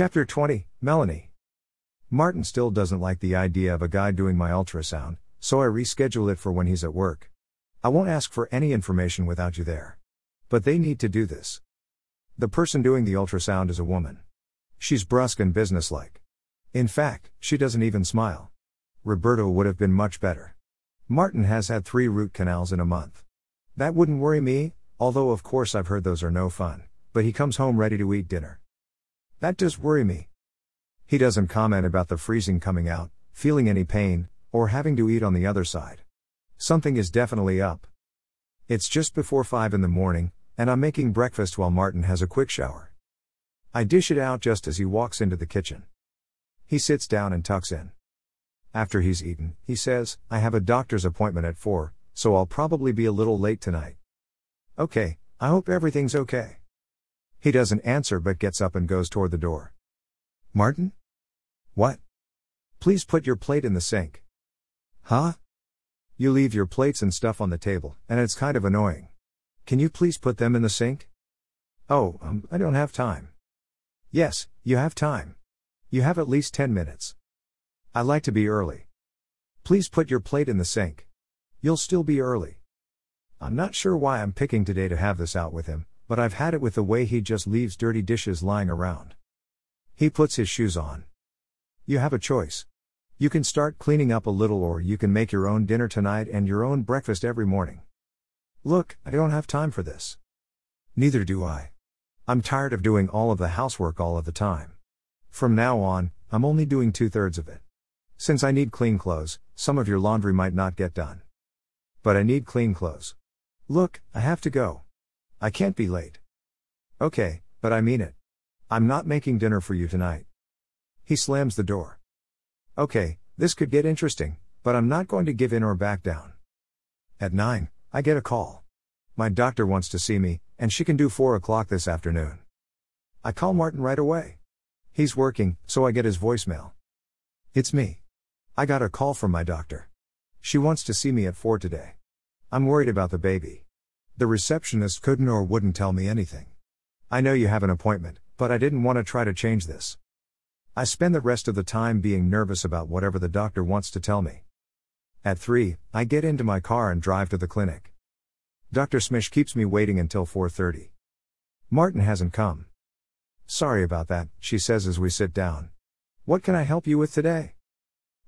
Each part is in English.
Chapter 20 Melanie. Martin still doesn't like the idea of a guy doing my ultrasound, so I reschedule it for when he's at work. I won't ask for any information without you there. But they need to do this. The person doing the ultrasound is a woman. She's brusque and businesslike. In fact, she doesn't even smile. Roberto would have been much better. Martin has had three root canals in a month. That wouldn't worry me, although of course I've heard those are no fun, but he comes home ready to eat dinner. That does worry me. He doesn't comment about the freezing coming out, feeling any pain, or having to eat on the other side. Something is definitely up. It's just before 5 in the morning, and I'm making breakfast while Martin has a quick shower. I dish it out just as he walks into the kitchen. He sits down and tucks in. After he's eaten, he says, I have a doctor's appointment at 4, so I'll probably be a little late tonight. Okay, I hope everything's okay. He doesn't answer but gets up and goes toward the door. Martin? What? Please put your plate in the sink. Huh? You leave your plates and stuff on the table, and it's kind of annoying. Can you please put them in the sink? Oh, um, I don't have time. Yes, you have time. You have at least 10 minutes. I like to be early. Please put your plate in the sink. You'll still be early. I'm not sure why I'm picking today to have this out with him, but I've had it with the way he just leaves dirty dishes lying around. He puts his shoes on. You have a choice. You can start cleaning up a little, or you can make your own dinner tonight and your own breakfast every morning. Look, I don't have time for this. Neither do I. I'm tired of doing all of the housework all of the time. From now on, I'm only doing two thirds of it. Since I need clean clothes, some of your laundry might not get done. But I need clean clothes. Look, I have to go. I can't be late. Okay, but I mean it. I'm not making dinner for you tonight. He slams the door. Okay, this could get interesting, but I'm not going to give in or back down. At 9, I get a call. My doctor wants to see me, and she can do 4 o'clock this afternoon. I call Martin right away. He's working, so I get his voicemail. It's me. I got a call from my doctor. She wants to see me at 4 today. I'm worried about the baby. The receptionist couldn't or wouldn't tell me anything. I know you have an appointment, but I didn't want to try to change this. I spend the rest of the time being nervous about whatever the doctor wants to tell me. At 3, I get into my car and drive to the clinic. Dr. Smish keeps me waiting until 4:30. Martin hasn't come. Sorry about that, she says as we sit down. What can I help you with today?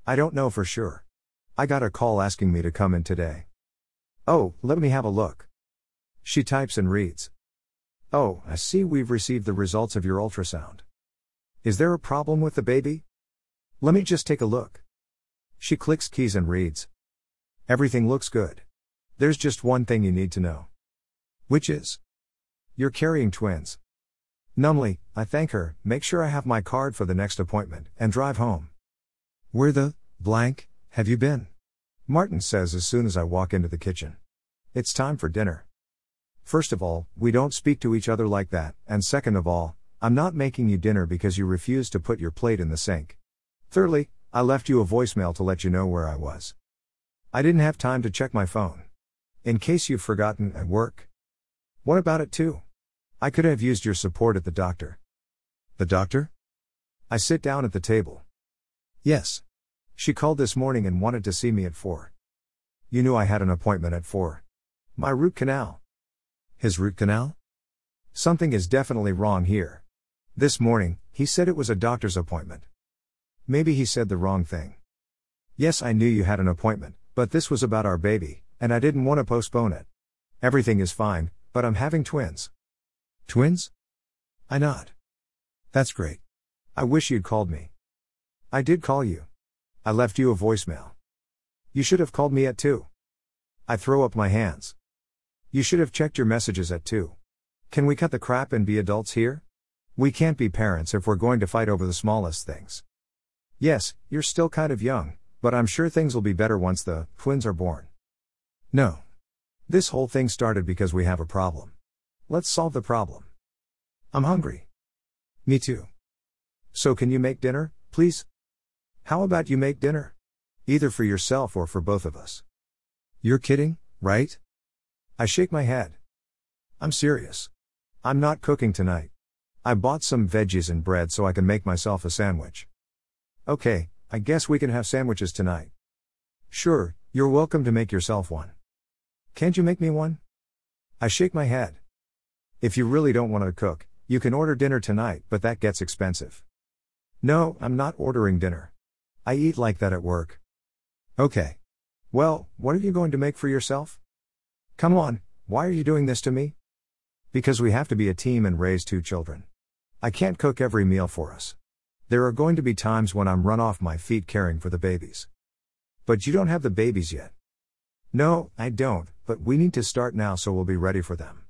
I don't know for sure. I got a call asking me to come in today. Oh, let me have a look. She types and reads. Oh, I see we've received the results of your ultrasound. Is there a problem with the baby? Let me just take a look. She clicks keys and reads. Everything looks good. There's just one thing you need to know. Which is? You're carrying twins. Numbly, I thank her, make sure I have my card for the next appointment, and drive home. Where the blank have you been? Martin says as soon as I walk into the kitchen. It's time for dinner. First of all, we don't speak to each other like that, and second of all, I'm not making you dinner because you refused to put your plate in the sink. Thirdly, I left you a voicemail to let you know where I was. I didn't have time to check my phone. In case you've forgotten at work. What about it too? I could have used your support at the doctor. The doctor? I sit down at the table. Yes. She called this morning and wanted to see me at 4. You knew I had an appointment at 4. My root canal. His root canal? Something is definitely wrong here. This morning, he said it was a doctor's appointment. Maybe he said the wrong thing. Yes, I knew you had an appointment, but this was about our baby, and I didn't want to postpone it. Everything is fine, but I'm having twins. Twins? I nod. That's great. I wish you'd called me. I did call you. I left you a voicemail. You should have called me at 2. I throw up my hands. You should have checked your messages at 2. Can we cut the crap and be adults here? We can't be parents if we're going to fight over the smallest things. Yes, you're still kind of young, but I'm sure things will be better once the twins are born. No. This whole thing started because we have a problem. Let's solve the problem. I'm hungry. Me too. So can you make dinner, please? How about you make dinner? Either for yourself or for both of us. You're kidding, right? I shake my head. I'm serious. I'm not cooking tonight. I bought some veggies and bread so I can make myself a sandwich. Okay, I guess we can have sandwiches tonight. Sure, you're welcome to make yourself one. Can't you make me one? I shake my head. If you really don't want to cook, you can order dinner tonight, but that gets expensive. No, I'm not ordering dinner. I eat like that at work. Okay. Well, what are you going to make for yourself? Come on, why are you doing this to me? Because we have to be a team and raise two children. I can't cook every meal for us. There are going to be times when I'm run off my feet caring for the babies. But you don't have the babies yet. No, I don't, but we need to start now so we'll be ready for them.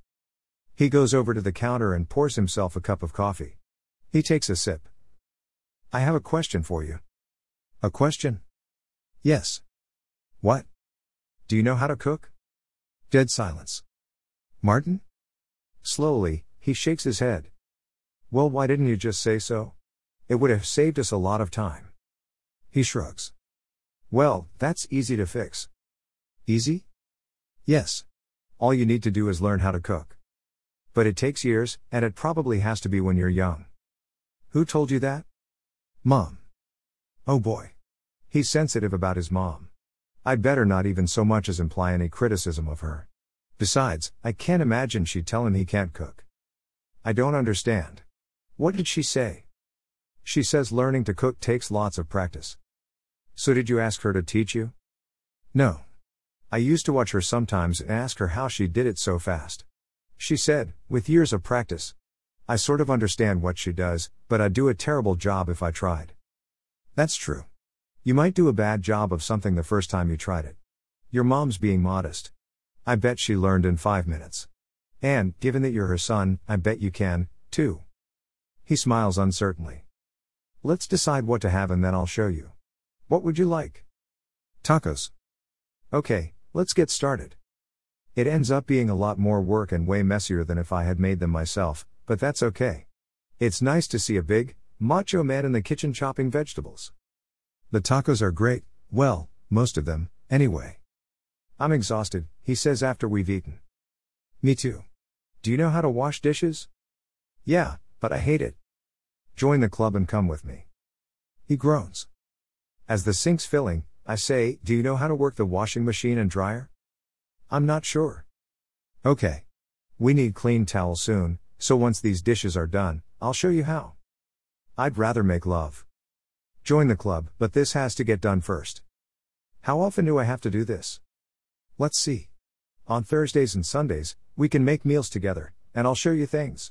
He goes over to the counter and pours himself a cup of coffee. He takes a sip. I have a question for you. A question? Yes. What? Do you know how to cook? Dead silence. Martin? Slowly, he shakes his head. Well, why didn't you just say so? It would have saved us a lot of time. He shrugs. Well, that's easy to fix. Easy? Yes. All you need to do is learn how to cook. But it takes years, and it probably has to be when you're young. Who told you that? Mom. Oh boy. He's sensitive about his mom. I'd better not even so much as imply any criticism of her. Besides, I can't imagine she'd tell him he can't cook. I don't understand. What did she say? She says learning to cook takes lots of practice. So did you ask her to teach you? No. I used to watch her sometimes and ask her how she did it so fast. She said, with years of practice. I sort of understand what she does, but I'd do a terrible job if I tried. That's true. You might do a bad job of something the first time you tried it. Your mom's being modest. I bet she learned in five minutes. And, given that you're her son, I bet you can, too. He smiles uncertainly. Let's decide what to have and then I'll show you. What would you like? Tacos. Okay, let's get started. It ends up being a lot more work and way messier than if I had made them myself, but that's okay. It's nice to see a big, macho man in the kitchen chopping vegetables. The tacos are great, well, most of them, anyway. I'm exhausted, he says after we've eaten. Me too. Do you know how to wash dishes? Yeah, but I hate it. Join the club and come with me. He groans. As the sink's filling, I say, Do you know how to work the washing machine and dryer? I'm not sure. Okay. We need clean towels soon, so once these dishes are done, I'll show you how. I'd rather make love. Join the club, but this has to get done first. How often do I have to do this? Let's see. On Thursdays and Sundays, we can make meals together, and I'll show you things.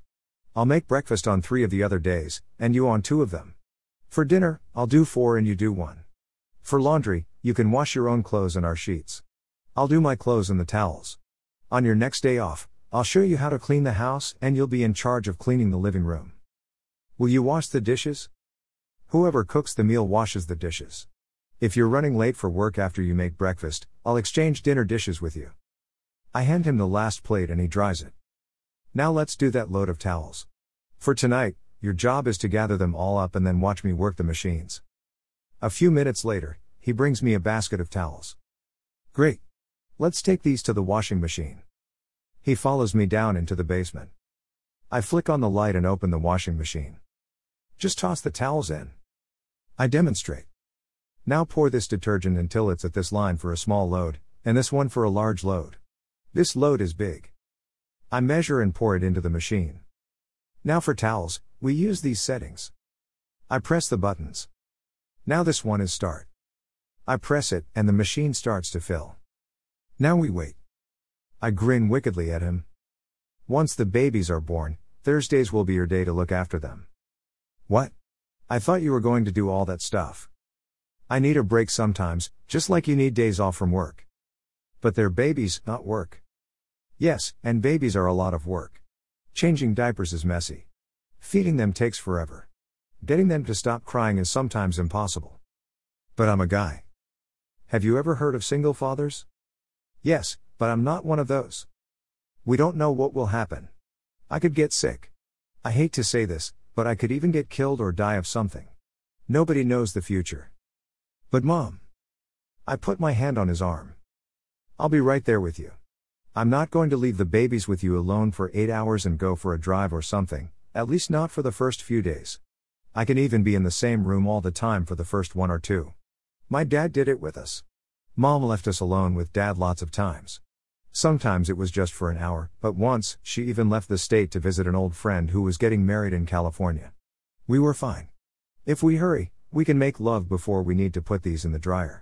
I'll make breakfast on three of the other days, and you on two of them. For dinner, I'll do four and you do one. For laundry, you can wash your own clothes and our sheets. I'll do my clothes and the towels. On your next day off, I'll show you how to clean the house and you'll be in charge of cleaning the living room. Will you wash the dishes? Whoever cooks the meal washes the dishes. If you're running late for work after you make breakfast, I'll exchange dinner dishes with you. I hand him the last plate and he dries it. Now let's do that load of towels. For tonight, your job is to gather them all up and then watch me work the machines. A few minutes later, he brings me a basket of towels. Great. Let's take these to the washing machine. He follows me down into the basement. I flick on the light and open the washing machine. Just toss the towels in. I demonstrate. Now pour this detergent until it's at this line for a small load, and this one for a large load. This load is big. I measure and pour it into the machine. Now for towels, we use these settings. I press the buttons. Now this one is start. I press it, and the machine starts to fill. Now we wait. I grin wickedly at him. Once the babies are born, Thursdays will be your day to look after them. What? I thought you were going to do all that stuff. I need a break sometimes, just like you need days off from work. But they're babies, not work. Yes, and babies are a lot of work. Changing diapers is messy. Feeding them takes forever. Getting them to stop crying is sometimes impossible. But I'm a guy. Have you ever heard of single fathers? Yes, but I'm not one of those. We don't know what will happen. I could get sick. I hate to say this, but I could even get killed or die of something. Nobody knows the future. But mom. I put my hand on his arm. I'll be right there with you. I'm not going to leave the babies with you alone for eight hours and go for a drive or something, At least not for the first few days. I can even be in the same room all the time for the first one or two. My dad did it with us. Mom left us alone with dad lots of times. Sometimes it was just for an hour, but once, she even left the state to visit an old friend who was getting married in California. We were fine. If we hurry, we can make love before we need to put these in the dryer.